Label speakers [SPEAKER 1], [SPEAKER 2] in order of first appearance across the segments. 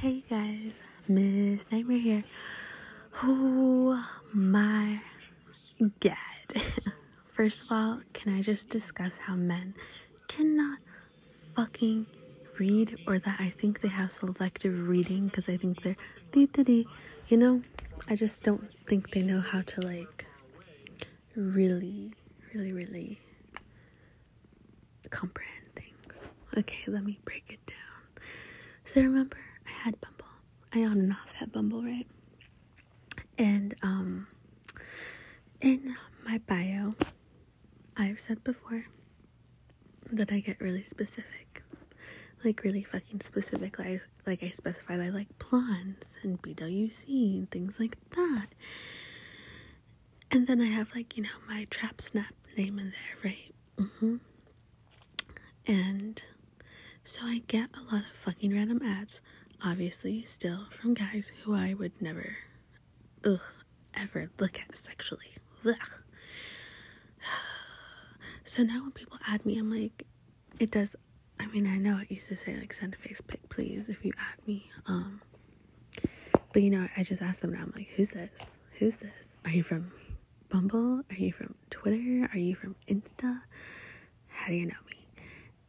[SPEAKER 1] Hey guys, Miss Nightmare here. Oh my god. First of all, can I just discuss how men cannot fucking read or that I think they have selective reading because I think they're dee dee dee. You know, I just don't think they know how to like really, really, really comprehend things. Okay, let me break it down. So remember, had Bumble. I on and off had Bumble, right? And um, in my bio, I've said before that I get really specific, like really fucking specific. Like like I specified, I like blondes and BWC and things like that. And then I have like you know my trap snap name in there, right? Mm-hmm. And so I get a lot of fucking random ads, obviously, still from guys who I would never, ugh, ever look at sexually. Ugh. So now when people add me, I'm like, it does. I mean, I know it used to say like send a face pic, please, if you add me. Um, but you know, I just ask them now. I'm like, who's this? Who's this? Are you from Bumble? Are you from Twitter? Are you from Insta? How do you know me?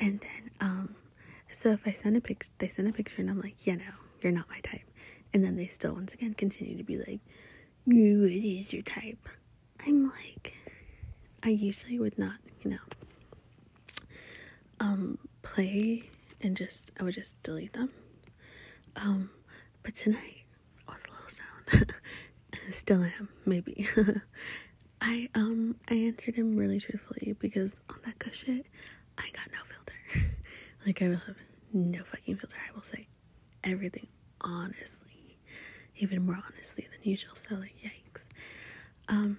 [SPEAKER 1] And then, um, so if I send a picture, they send a picture, and I'm like, yeah, no, you're not my type. And then they still, once again, continue to be like, no, it is your type. I'm like, I usually would not, you know, um, play and just, I would just delete them. Um, but tonight, I was a little stoned. Still am, maybe. I, um, I answered him really truthfully because on that good shit, I got no. Like, I will have no fucking filter. I will say everything honestly, even more honestly than usual. So, like, yikes. Um,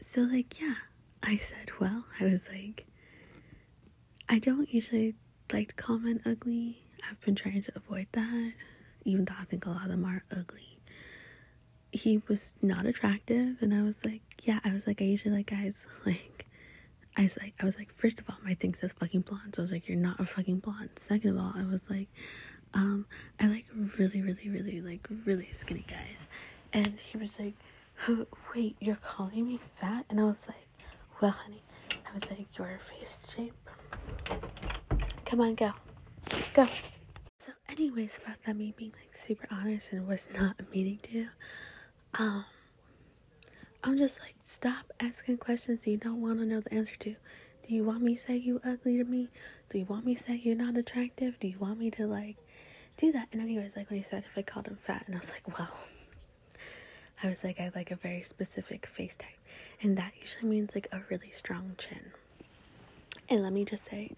[SPEAKER 1] so, like, yeah, I said, well, I was like, I don't usually like to comment ugly. I've been trying to avoid that, even though I think a lot of them are ugly. He was not attractive, and I was like, yeah, I was like, I usually like guys like. I was like, I was like, first of all, my thing says fucking blonde. So I was like, you're not a fucking blonde. Second of all, I was like, um, I like really, really, really, like really skinny guys. And he was like, wait, you're calling me fat? And I was like, well, honey, I was like, your face shape. Come on, go. Go. So, anyways, about that, me being like super honest and was not meaning to, um, I'm just like, stop asking questions you don't want to know the answer to. Do you want me to say you ugly to me? Do you want me to say you're not attractive? Do you want me to like do that? And anyways, like when he said if I called him fat, and I was like, well, I was like, I like a very specific face type, and that usually means like a really strong chin. And let me just say,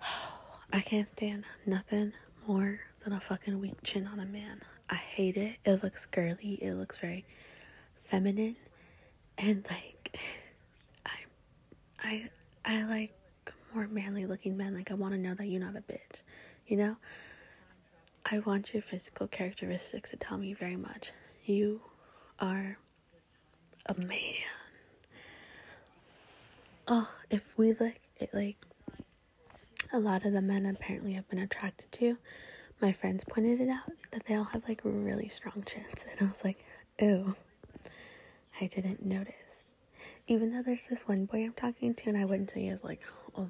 [SPEAKER 1] I can't stand nothing more than a fucking weak chin on a man. I hate it. It looks girly. It looks very feminine, and like, I, I, I like more manly looking men. Like I want to know that you're not a bitch. You know. I want your physical characteristics to tell me very much. You are a man. Oh, if we like it, like a lot of the men apparently have been attracted to, my friends pointed it out that they all have like really strong chins, and I was like, ew, I didn't notice. Even though there's this one boy I'm talking to, and I wouldn't say he has like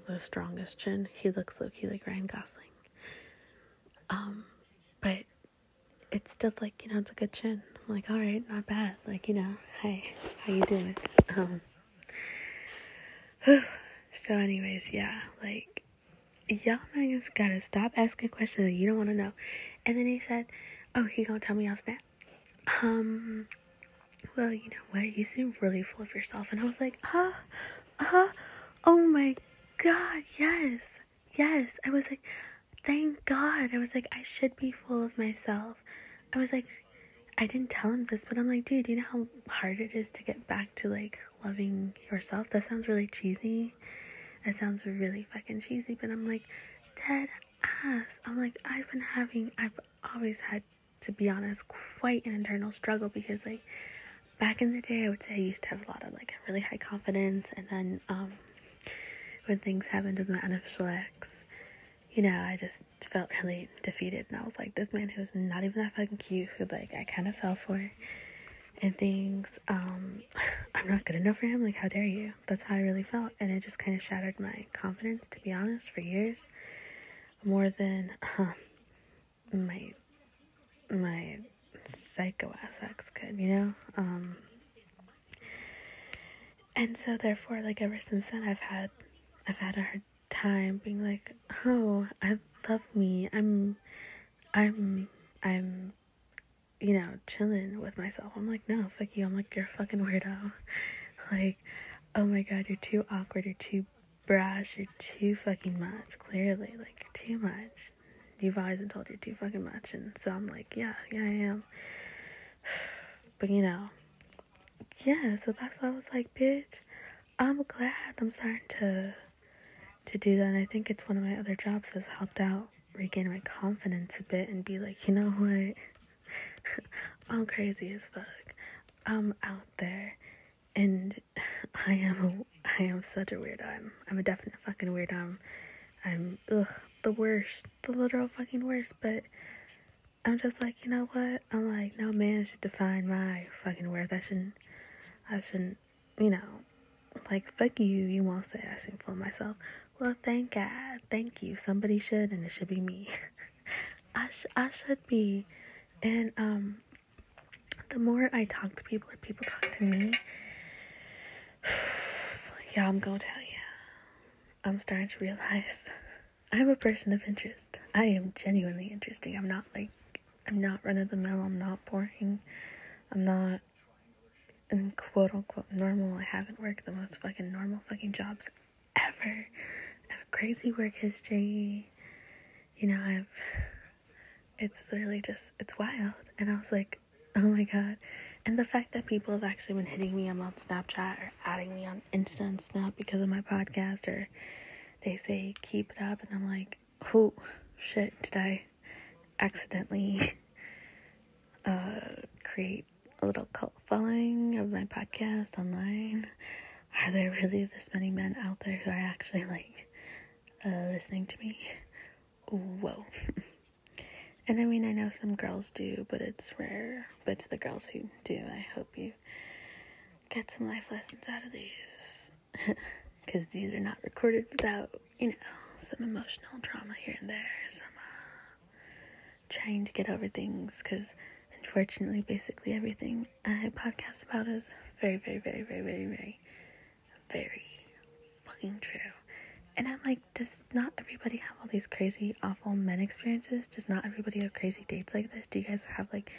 [SPEAKER 1] the strongest chin. He looks low key like Ryan Gosling. Um, but it's still like you know it's a good chin. I'm like, all right, not bad. Like you know, hey, how you doing? Um. so, anyways, yeah, like y'all niggas gotta stop asking questions that you don't want to know. And then he said, "Oh, he gonna tell me I'll snap." Um. Well, you know what? You seem really full of yourself, and I was like, "Huh, huh, oh my god, yes, yes." I was like, "Thank God." I was like, "I should be full of myself." I was like, I didn't tell him this, but I'm like, dude, you know how hard it is to get back to like loving yourself? That sounds really cheesy. That sounds really fucking cheesy, but I'm like, dead ass. I'm like, I've been having, I've always had, to be honest, quite an internal struggle because like back in the day, I would say I used to have a lot of like a really high confidence, and then um, when things happened with my unofficial ex, you know, I just felt really defeated. And I was like, this man who's not even that fucking cute, who like I kind of fell for, and things. Um, I'm not good enough for him. Like, how dare you? That's how I really felt, and it just kind of shattered my confidence, to be honest, for years, more than uh, my my psycho ass ex could, you know. Um, and so therefore, like ever since then, I've had I've had a hard time being like, oh, I love me. I'm, I'm, I'm, you know, chilling with myself. I'm like, no, fuck you. I'm like, you're a fucking weirdo. Like, oh my god, you're too awkward. You're too brash. You're too fucking much. Clearly, like, too much. You've always been told you're too fucking much. And so I'm like, yeah, yeah, I am. But you know, yeah, so that's why I was like, bitch, I'm glad I'm starting to to do that. And I think it's one of my other jobs has helped out regain my confidence a bit and be like, you know what? I'm crazy as fuck. I'm out there and I am a, I am such a weirdo. I'm I'm a definite fucking weirdo. I'm I'm ugh the worst, the literal fucking worst. But I'm just like, you know what? I'm like, no man should define my fucking worth. I shouldn't, I shouldn't, you know, like fuck you. You won't say I full of myself. Well, thank God. Thank you. Somebody should, and it should be me. I, sh- I should be. And um, the more I talk to people or people talk to me, yeah, I'm gonna tell you. I'm starting to realize I'm a person of interest. I am genuinely interesting. I'm not like, I'm not run of the mill. I'm not boring. I'm not in quote unquote normal. I haven't worked the most fucking normal fucking jobs ever I have a crazy work history. You know, I've it's literally just it's wild. And I was like, oh my god. And the fact that people have actually been hitting me on Snapchat or adding me on Insta and Snap because of my podcast or they say keep it up and I'm like, oh shit, did I accidentally uh create a little cult following of my podcast online? Are there really this many men out there who are actually like uh, listening to me. Whoa. and I mean, I know some girls do, but it's rare. But to the girls who do, I hope you get some life lessons out of these. Because these are not recorded without, you know, some emotional trauma here and there. Some uh, trying to get over things. Because unfortunately, basically everything I podcast about is very, very, very, very, very, very, very fucking true. And I'm like, does not everybody have all these crazy, awful men experiences? Does not everybody have crazy dates like this? Do you guys have like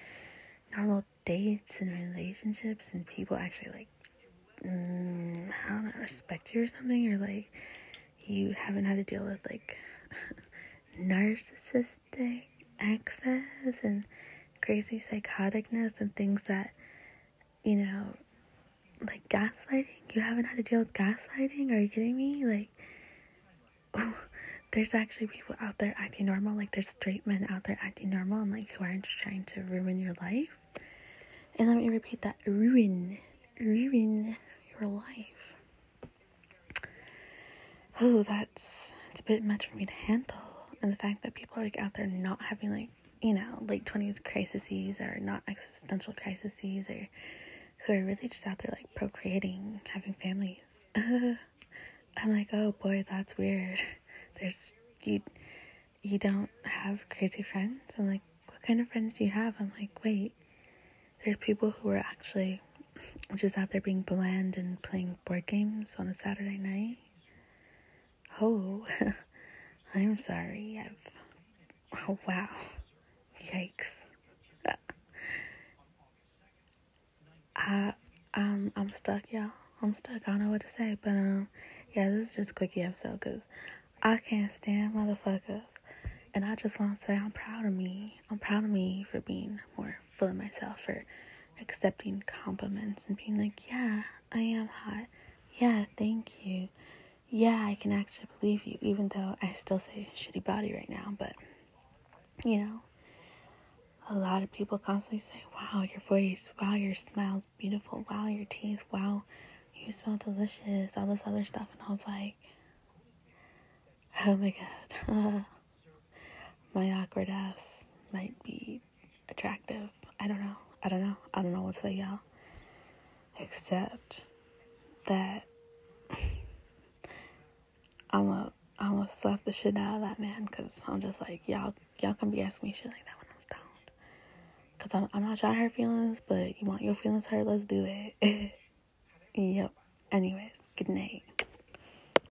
[SPEAKER 1] normal dates and relationships and people actually like, mm, I don't know, respect you or something? Or like, you haven't had to deal with like narcissistic excess and crazy psychoticness and things that, you know, like gaslighting? You haven't had to deal with gaslighting? Are you kidding me? Like, there's actually people out there acting normal. Like there's straight men out there acting normal and like who aren't just trying to ruin your life. And let me repeat that: ruin, ruin your life. Oh, that's it's a bit much for me to handle. And the fact that people are like out there not having like you know late twenties crises or not existential crises or who are really just out there like procreating, having families. I'm like, oh boy, that's weird. There's you you don't have crazy friends? I'm like, what kind of friends do you have? I'm like, wait, there's people who are actually just out there being bland and playing board games on a Saturday night. Oh, I'm sorry. I've oh wow, yikes. I um I'm stuck, y'all. I'm stuck. I don't know what to say, but um yeah, this is just a quickie episode because I can't stand motherfuckers. And I just want to say I'm proud of me. I'm proud of me for being more full of myself, for accepting compliments and being like, yeah, I am hot. Yeah, thank you. Yeah, I can actually believe you, even though I still say shitty body right now. But, you know, a lot of people constantly say, wow, your voice, wow, your smile's beautiful, wow, your teeth, wow, you smell delicious, all this other stuff. And I was like, oh my god, my awkward ass might be attractive. I don't know. I don't know. I don't know what to say, y'all. Except that I'm a I'm gonna slap the shit out of that man because I'm just like y'all y'all can be asking me shit like that when I'm stoned. Cause I'm I'm not trying to hurt feelings, but you want your feelings hurt, let's do it. yep. Anyways, good night.